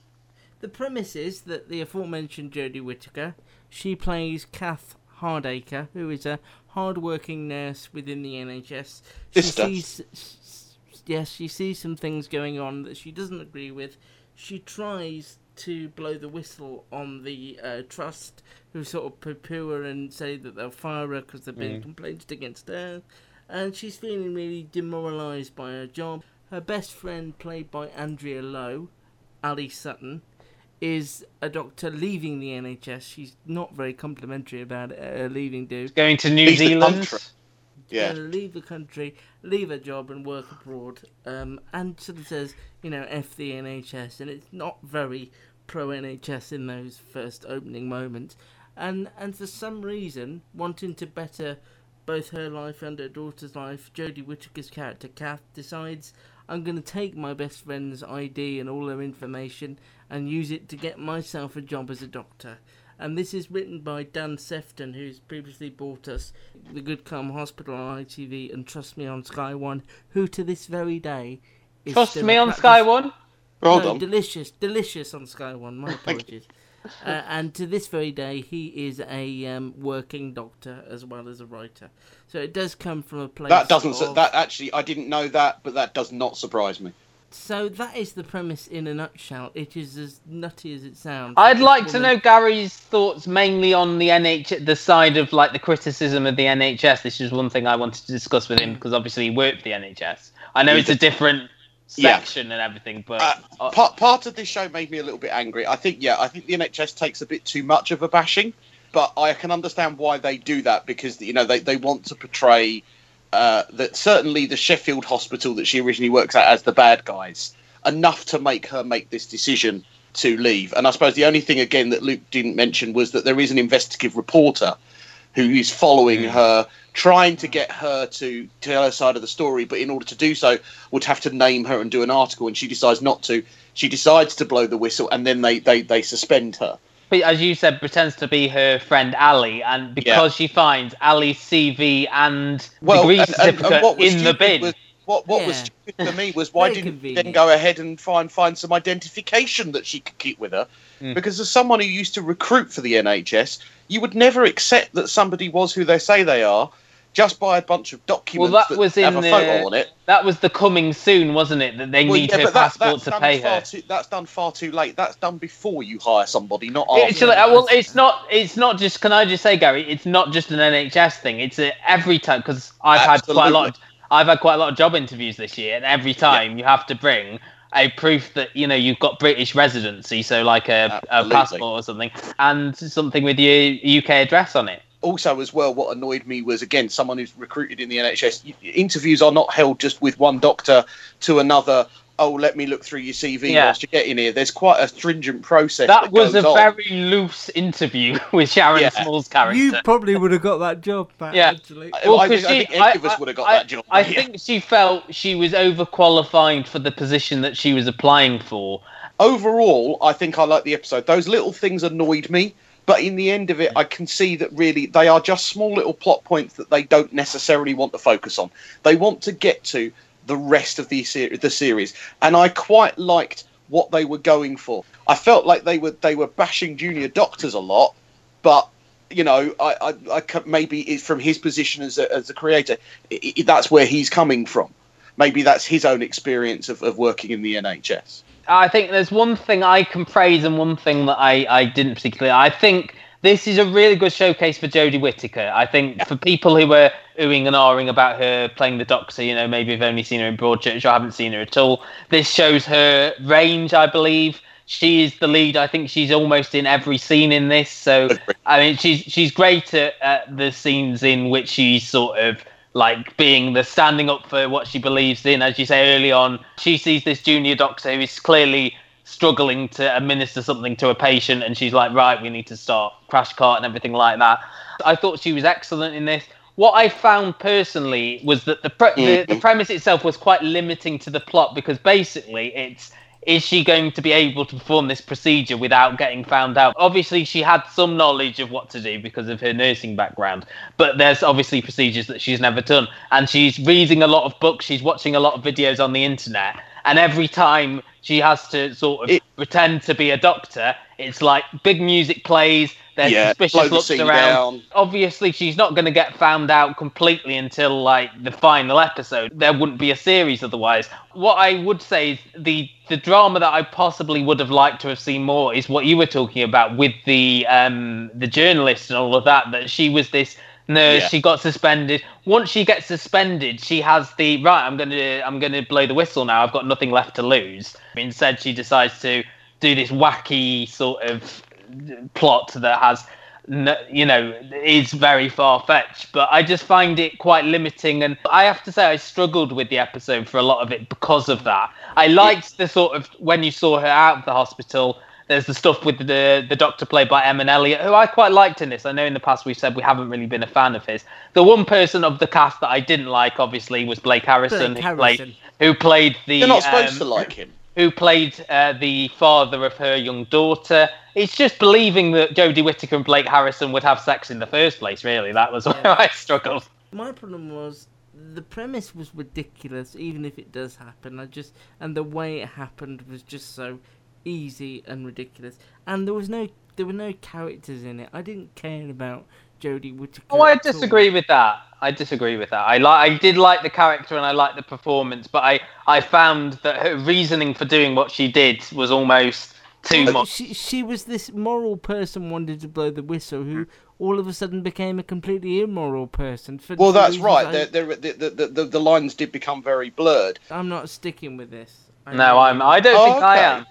The premise is that the aforementioned Jodie Whittaker, she plays Kath Hardacre, who is a hard-working nurse within the NHS. She Sister. sees, yes, she sees some things going on that she doesn't agree with. She tries to blow the whistle on the uh, trust, who sort of poo-poo her and say that they'll fire her because there've been Mm. complaints against her, and she's feeling really demoralised by her job. Her best friend, played by Andrea Lowe, Ali Sutton, is a doctor leaving the NHS. She's not very complimentary about it, her leaving do. Going to New Leave Zealand. country. Yeah. Leave the country, leave a job, and work abroad. Um, and sort of says, you know, F the NHS, and it's not very pro NHS in those first opening moments. And and for some reason, wanting to better both her life and her daughter's life, Jodie Whittaker's character Kath decides I'm going to take my best friend's ID and all her information and use it to get myself a job as a doctor. And this is written by Dan Sefton, who's previously brought us The Good Karma Hospital on ITV and Trust Me on Sky One, who to this very day is Trust still me on practice- Sky One. Well no, done. delicious, delicious on Sky One. My apologies. uh, and to this very day, he is a um, working doctor as well as a writer. So it does come from a place. That doesn't. Of, That actually, I didn't know that, but that does not surprise me. So that is the premise in a nutshell. It is as nutty as it sounds. I'd This like to know Gary's thoughts mainly on the NH, the side of like the criticism of the NHS. This is one thing I wanted to discuss with him because obviously he worked for the NHS. I know He it's a did. Different Yeah. section and everything, but Uh, part part of this show made me a little bit angry. I think yeah, I think the NHS takes a bit too much of a bashing, but I can understand why they do that because you know they, they want to portray uh, that certainly the Sheffield hospital that she originally works at as the bad guys enough to make her make this decision to leave. And I suppose the only thing again that Luke didn't mention was that there is an investigative reporter who is following hmm. her, trying to get her to tell her side of the story, but in order to do so, would have to name her and do an article, and she decides not to. She decides to blow the whistle, and then they they, they suspend her. But as you said, pretends to be her friend Ali, and because she finds Ali's CV and Well, degree and- and- and what was in the stupid bin. was- what what was stupid for me was why didn't you then go ahead and find find some identification that she could keep with her? Mm. Because as someone who used to recruit for the NHS, you would never accept that somebody was who they say they are just by a bunch of documents Well, documents that was in have a the, photo on it. That was the coming soon, wasn't it? That they Well, need yeah, her but that- passport that's to done pay far her. Too, that's done far too late. That's done before you hire somebody, not after. Actually, uh, well, it's not. It's not just. Can I just say, Gary? It's not just an NHS thing. It's a, every time because I've had quite a lot. Of, I've had quite a lot of job interviews this year, and every time you have to bring a proof that you know you've got British residency, so like a, a passport or something, and something with your UK address on it. also as well what annoyed me was again someone who's recruited in the nhs interviews are not held just with one doctor to another oh let me look through your cv Yeah. whilst you get in here there's quite a stringent process That that, was goes a on. very loose interview with Sharon Yeah. Small's character. You probably would have got that job back, Yeah. actually. Well, I 'cause think- I she- think any of us would have got I- that job, I yeah. think she felt she was overqualified for the position that she was applying for. overall i think i like the episode those little things annoyed me but in the end of it mm. i can see that really they are just small little plot points that they don't necessarily want to focus on they want to get to the rest of the, ser- the series. And i quite liked what they were going for. I felt like they were they were bashing junior doctors a lot but you know i i, I maybe it's from his position as a, as a creator i i that's where he's coming from. Maybe that's his own experience of, of working in the nhs I think there's one thing I can praise and one thing that I, I didn't particularly. I think this is a really good showcase for Jodie Whittaker. I think for people who were oohing and ahhing about her playing the Doctor, you know, maybe have only seen her in Broadchurch or haven't seen her at all. This shows her range, I believe. She is the lead. I think she's almost in every scene in this. So I mean, she's she's great at, at the scenes in which she's sort of like being the standing up for what she believes in. As you say early on, she sees this junior doctor who is clearly struggling to administer something to a patient, and she's like, right, we need to start crash cart and everything like that. I thought she was excellent in this. What I found personally was that the, pre- the the mm-hmm. premise itself was quite limiting to the plot because basically it's is she going to be able to perform this procedure without getting found out? Obviously, she had some knowledge of what to do because of her nursing background, but there's obviously procedures that she's never done. And she's reading a lot of books, she's watching a lot of videos on the internet, and every time she has to sort of pretend to be a doctor, it's like big music plays. There's Yeah, suspicious looks around. down. Obviously, she's not going to get found out completely until like the final episode. There wouldn't be a series otherwise. What I would say is the the drama that I possibly would have liked to have seen more is what you were talking about with the um the journalist and all of that. That she was this nurse. Yeah. She got suspended. Once she gets suspended, she has the right. I'm gonna I'm gonna blow the whistle now. I've got nothing left to lose. Instead, she decides to do this wacky sort of plot that has no, you know is very far fetched but i just find it quite limiting and i have to say i struggled with the episode for a lot of it because of that i liked the sort of when you saw her out of the hospital there's the stuff with the the doctor played by Emun Elliott, who I quite liked in this. I know in the past we've said we haven't really been a fan of his. The one person of the cast that I didn't like, obviously, was Blake Harrison, Blake who played who played the. You're not supposed um, to like him. who played uh, the father of her young daughter. It's just believing that Jodie Whittaker and Blake Harrison would have sex in the first place, really. That was where I struggled. My problem was the premise was ridiculous, even if it does happen. I just and the way it happened was just so easy and ridiculous. And there was no there were no characters in it. I didn't care about Jodie Whittaker. Oh, I at all. disagree with that. I disagree with that. I like. I did like the character and I liked the performance, but I I found that her reasoning for doing what she did was almost too Well, much. She, she was this moral person wanted to blow the whistle who all of a sudden became a completely immoral person. For Well, that's right. I- There, there, the, the, the, the lines did become very blurred. I'm not sticking with this. I No, I'm. I don't Oh, think I am.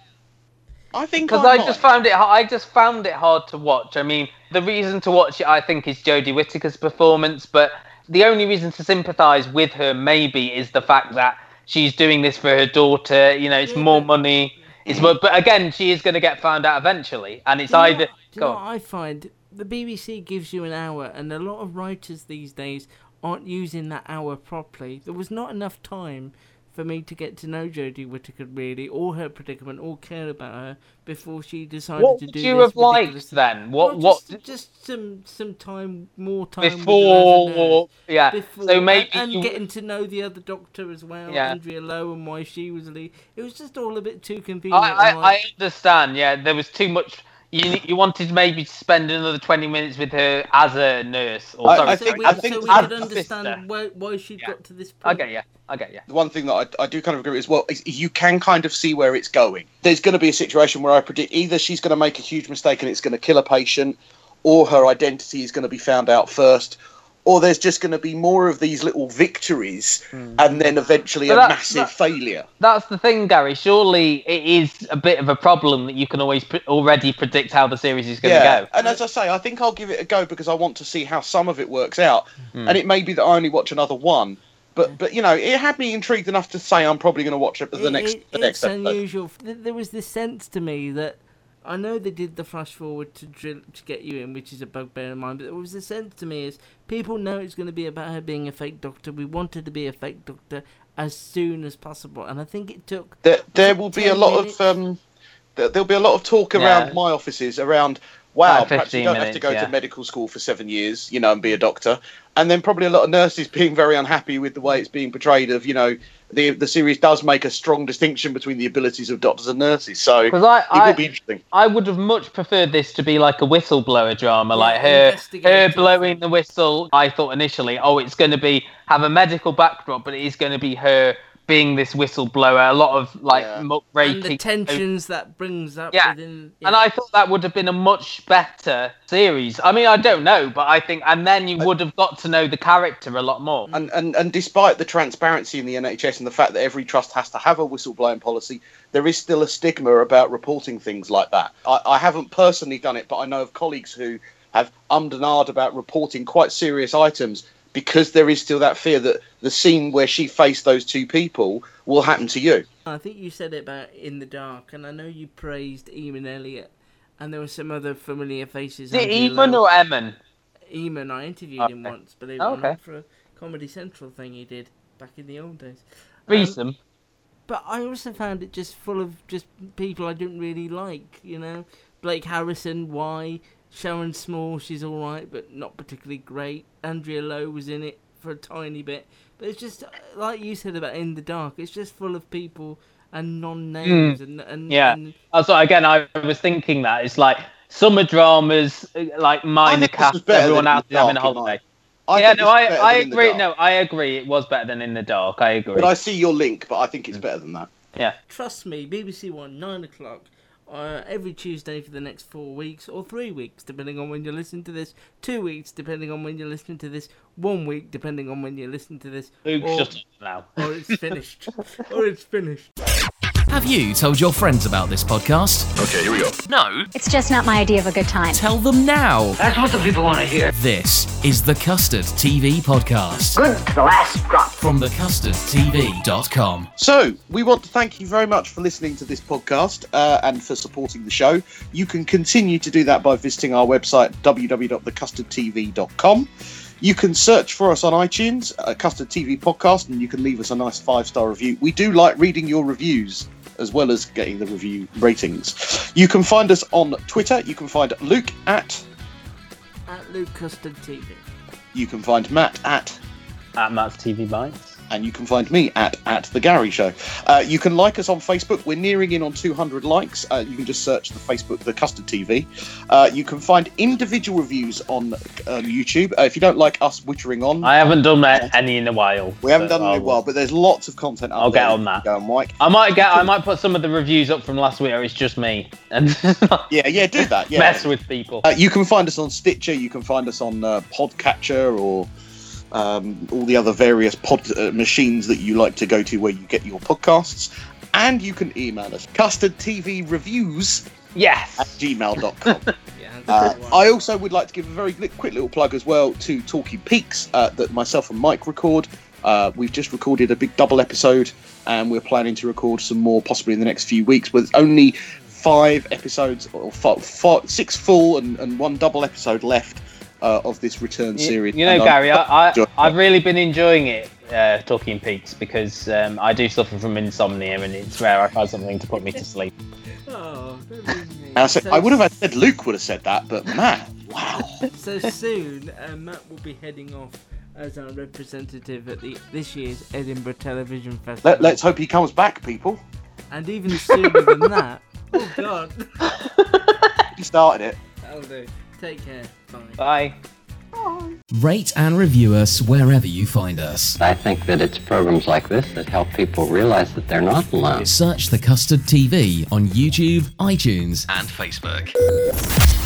I think because I just found it. I just found it hard to watch. I mean, the reason to watch it, I think, is Jodie Whittaker's performance. But the only reason to sympathise with her, maybe, is the fact that she's doing this for her daughter. You know, it's more money. It's more, but again, she is going to get found out eventually, and it's Do either. what- do you know on. what I find? The BBC gives you an hour, and a lot of writers these days aren't using that hour properly. There was not enough time for me to get to know Jodie Whittaker really, or her predicament, or care about her before she decided What to would do you this have liked then? What? Well, what? Just, just some some time, more time her Before, yeah. Before, so maybe and, and you- getting to know the other doctor as well, Yeah. Andrea Lowe, and why she was lead. It was just all a bit too convenient. I, I, I understand. Yeah, there was too much. You you wanted maybe to spend another twenty minutes with her as a nurse, or I- sorry, I so think- we, I so think we as could understand why, why she got to this point. okay yeah I get you. The one thing that I, I do kind of agree with as well is you can kind of see where it's going. There's going to be a situation where I predict either she's going to make a huge mistake and it's going to kill a patient, or her identity is going to be found out first, or there's just going to be more of these little victories and then eventually But a that- massive that- failure. That's the thing, Gary. Surely it is a bit of a problem that you can always pre- already predict how the series is going to yeah, go. and as I say, I think I'll give it a go because I want to see how some of it works out, Hmm. and it may be that I only watch another one. But, but you know, it had me intrigued enough to say I'm probably going to watch it the It- next it- the next it's episode. unusual. There was this sense to me that I know they did the flash forward to drill to get you in, which is a bugbear of mine. But there was the sense to me is people know it's going to be about her being a fake doctor. We wanted to be a fake doctor as soon as possible, and I think it took. There, there will be a lot minutes? of um, there, there'll be a lot of talk Yeah. around my offices around. Wow, About perhaps you don't have to go yeah. to medical school for seven years, you know, and be a doctor. And then probably a lot of nurses being very unhappy with the way it's being portrayed. Of you know, the the series does make a strong distinction between the abilities of doctors and nurses. So it 'Cause I- will I- be interesting. I would have much preferred this to be like a whistleblower drama, like her her blowing the whistle. I thought initially, oh, it's going to be have a medical backdrop, but it is going to be her being this whistleblower. A lot of like muck and the tensions that brings up Yeah. within. And I thought that would have been a much better series. I mean, I don't know, but I think, and then you would have got to know the character a lot more. And, and and despite the transparency in the NHS and the fact that every trust has to have a whistleblowing policy, there is still a stigma about reporting things like that. I, I haven't personally done it, but I know of colleagues who have ummed and ahed about reporting quite serious items because there is still that fear that the scene where she faced those two people will happen to you. I think you said it about In the Dark, and I know you praised Eamon Elliott, and there were some other familiar faces. Is it Andrea Eamon or Eamon? Eamon, I interviewed him once, believe it Oh, or not, for a Comedy Central thing he did back in the old days. Um, but I also found it just full of just people I didn't really like. You know, Blake Harrison, why? Sharon Small, she's all right, but not particularly great. Andrea Lowe was in it for a tiny bit, but it's just uh, like you said about In the Dark. It's just full of people and non-names Mm. and and Yeah. and Also, again, I was thinking that it's like summer dramas, uh, like minor think this was cast, better everyone than else In having a Dark, in holiday. I yeah, no, I, I than In the agree. No, I agree. It was better than in the dark. I agree. But I see your link, but I think it's better than that. Yeah. Trust me, BBC One, 9 o'clock, uh, every Tuesday for the next four weeks, or three weeks, depending on when you're listening to this, two weeks, depending on when you're listening to this, one week, depending on when you're listening to this, Luke, or, shut up now. or it's finished. or it's finished. Have you told your friends about this podcast? Okay, here we go. No. It's just not my idea of a good time. Tell them now. That's what the people want to hear. This is the Custard TV Podcast. Good to the last drop. From thecustardtv.com. So, we want to thank you very much for listening to this podcast uh, and for supporting the show. You can continue to do that by visiting our website, www.thecustardtv.com. You can search for us on iTunes, uh, Custard TV Podcast, and you can leave us a nice five star review. We do like reading your reviews as well as getting the review ratings. You can find us on Twitter. You can find Luke at, At Luke Custard TV. you can find Matt at, At Matt's TV Bites. And you can find me at at the Gary Show. Uh, you can like us on Facebook. We're nearing in on 200 likes. Uh, you can just search the Facebook, the Custard TV. Uh, you can find individual reviews on uh, YouTube. Uh, if you don't like us wittering on, I haven't done that any in a while. we haven't so done it in a while, but there's lots of content. I'll get on that. Go like. I might get. I might put some of the reviews up from last week, or it's just me and Yeah, yeah, do that. Yeah. mess with people. Uh, you can find us on Stitcher. You can find us on uh, Podcatcher or um, all the other various pod uh, machines that you like to go to where you get your podcasts. And you can email us custard TV reviews yes at gmail.com. Uh, I also would like to give a very quick little plug as well to Talking Peaks uh, that myself and Mike record. Uh, we've just recorded a big double episode, and we're planning to record some more possibly in the next few weeks. With only five episodes, or fi- fi- six full and, and one double episode left uh, of this return series. you know, Gary, I, I enjoying I've really been enjoying it. Uh, talking peaks because um, I do suffer from insomnia and it's rare I find something to put me to sleep. Oh, don't leave me. I, said, I would have said Luke would have said that, but man, So soon, uh, Matt will be heading off as our representative at the this year's Edinburgh Television Festival. let, let's hope he comes back, people. And even sooner than that. Oh God. He started it. That'll do. Take care. Bye. Bye. Rate and review us wherever you find us. I think that it's programs like this that help people realize that they're not alone. Search the Custard TV on YouTube, iTunes, and Facebook.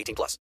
18 plus.